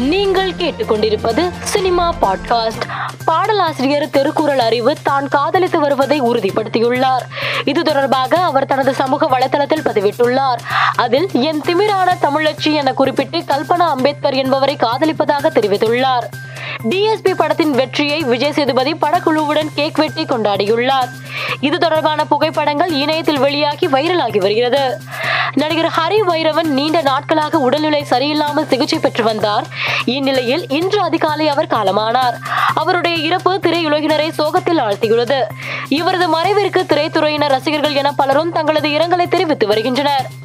நீங்கள் கேட்டுக்கொண்டிருப்பது cinema podcast. பாடலாசிரியர் திருக்குறள் அறிவு தான் காதலித்து வருவதை உறுதிப்படுத்தியுள்ளார். இது தொடர்பாக அவர் தனது சமூக வலைதளத்தில் பதிவிட்டுள்ளார். அதில் என் திமிரான தமிழச்சி என குறிப்பிட்டு கல்பனா அம்பேத்கர் என்பவரை காதலிப்பதாக தெரிவித்துள்ளார். டிஎஸ்பி படத்தின் வெற்றியை விஜய் சேதுபதி படக்குழுவுடன் கேக் வெட்டி கொண்டாடியுள்ளார். இது தொடர்பான புகைப்படங்கள் இணையத்தில் வெளியாகி வைரலாகி வருகிறது. நடிகர் ஹரி வைரவன் நீண்ட நாட்களாக உடல்நிலை சரியில்லாமல் சிகிச்சை பெற்று வந்தார். இந்நிலையில் இன்று அதிகாலை அவர் காலமானார். அவருடைய இறப்பு திரையுலகினரை சோகத்தில் ஆழ்த்தியுள்ளது. இவரது மறைவிற்கு திரைத்துறையினர் ரசிகர்கள் என பலரும் தங்களது இரங்கலை தெரிவித்து வருகின்றனர்.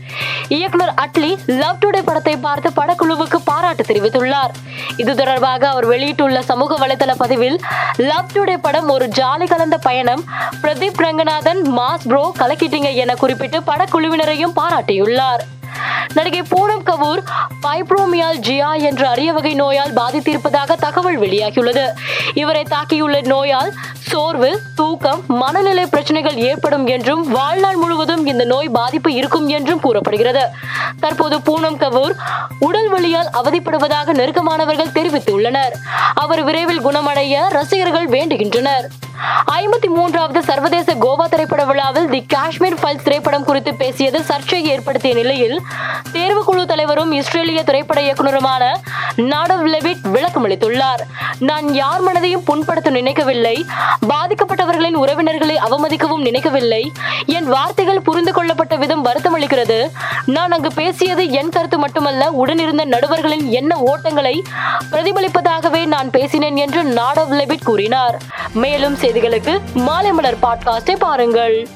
இயக்குனர் அட்லி லவ் டுடே படத்தை பார்த்து படக்குழுவுக்கு பாராட்டு தெரிவித்துள்ளார். இது தொடர்பாக அவர் வெளியிட்டுள்ள சமூக வலைதள பதிவில் லவ் டுடே படம் ஒரு ஜாலி கலந்த பயணம். பிரதீப் ரங்கநாதன் மாஸ் ப்ரோ கலக்கிட்டீங்க என குறிப்பிட்டு படக்குழுவினரையும் பாராட்டியுள்ளார். நடிகை பூனம் கபூர் பைப்ரோமியால் ஜியா என்ற அரிய வகை நோயால் பாதித்திருப்பதாக தகவல் வெளியாகியுள்ளது. இவரை தாக்கியுள்ள நோயால் சோர்வு தூக்கம் மனநிலை பிரச்சனைகள் ஏற்படும் என்றும் வாழ்நாள் முழுவதும் இந்த நோய் பாதிப்பு இருக்கும் என்றும் கூறப்படுகிறது. தற்போது பூனம் கபூர் உடல் வழியால் அவதிப்படுவதாக நெருக்கமானவர்கள் தெரிவித்துள்ளனர். அவர் விரைவில் குணமடைய ரசிகர்கள் வேண்டுகின்றனர். ஐம்பத்தி மூன்றாவது சர்வதேச கோவா திரைப்பட விழாவில் தி காஷ்மீர் ஃபைல்ஸ் திரைப்படம் குறித்து பேசியது சர்ச்சையை ஏற்படுத்திய நிலையில் தேர்வுக்குழு தலைவரும் இஸ்ரேலிய திரைப்பட இயக்குனருமான நாடவ் லெவிட் விளக்கமளித்துள்ளார். நான் யார் மனதையும் புண்படுத்த நினைக்கவில்லை. பாதிக்கப்பட்டவர்களின் உறவினர்களை அவமதிக்கவும் நினைக்கவில்லை. என் வார்த்தைகள் புரிந்து கொள்ளப்பட்ட விதம் வருத்தமளிக்கிறது. நான் அங்கு பேசியது என் கருத்து மட்டுமல்ல உடனிருந்த நடுவர்களின் எண்ண ஓட்டங்களை பிரதிபலிப்பதாகவே நான் பேசினேன் என்று நாடவ் லெவிட் கூறினார். மேலும் செய்திகளுக்கு மாலை மலர் பாட்காஸ்டை பாருங்கள்.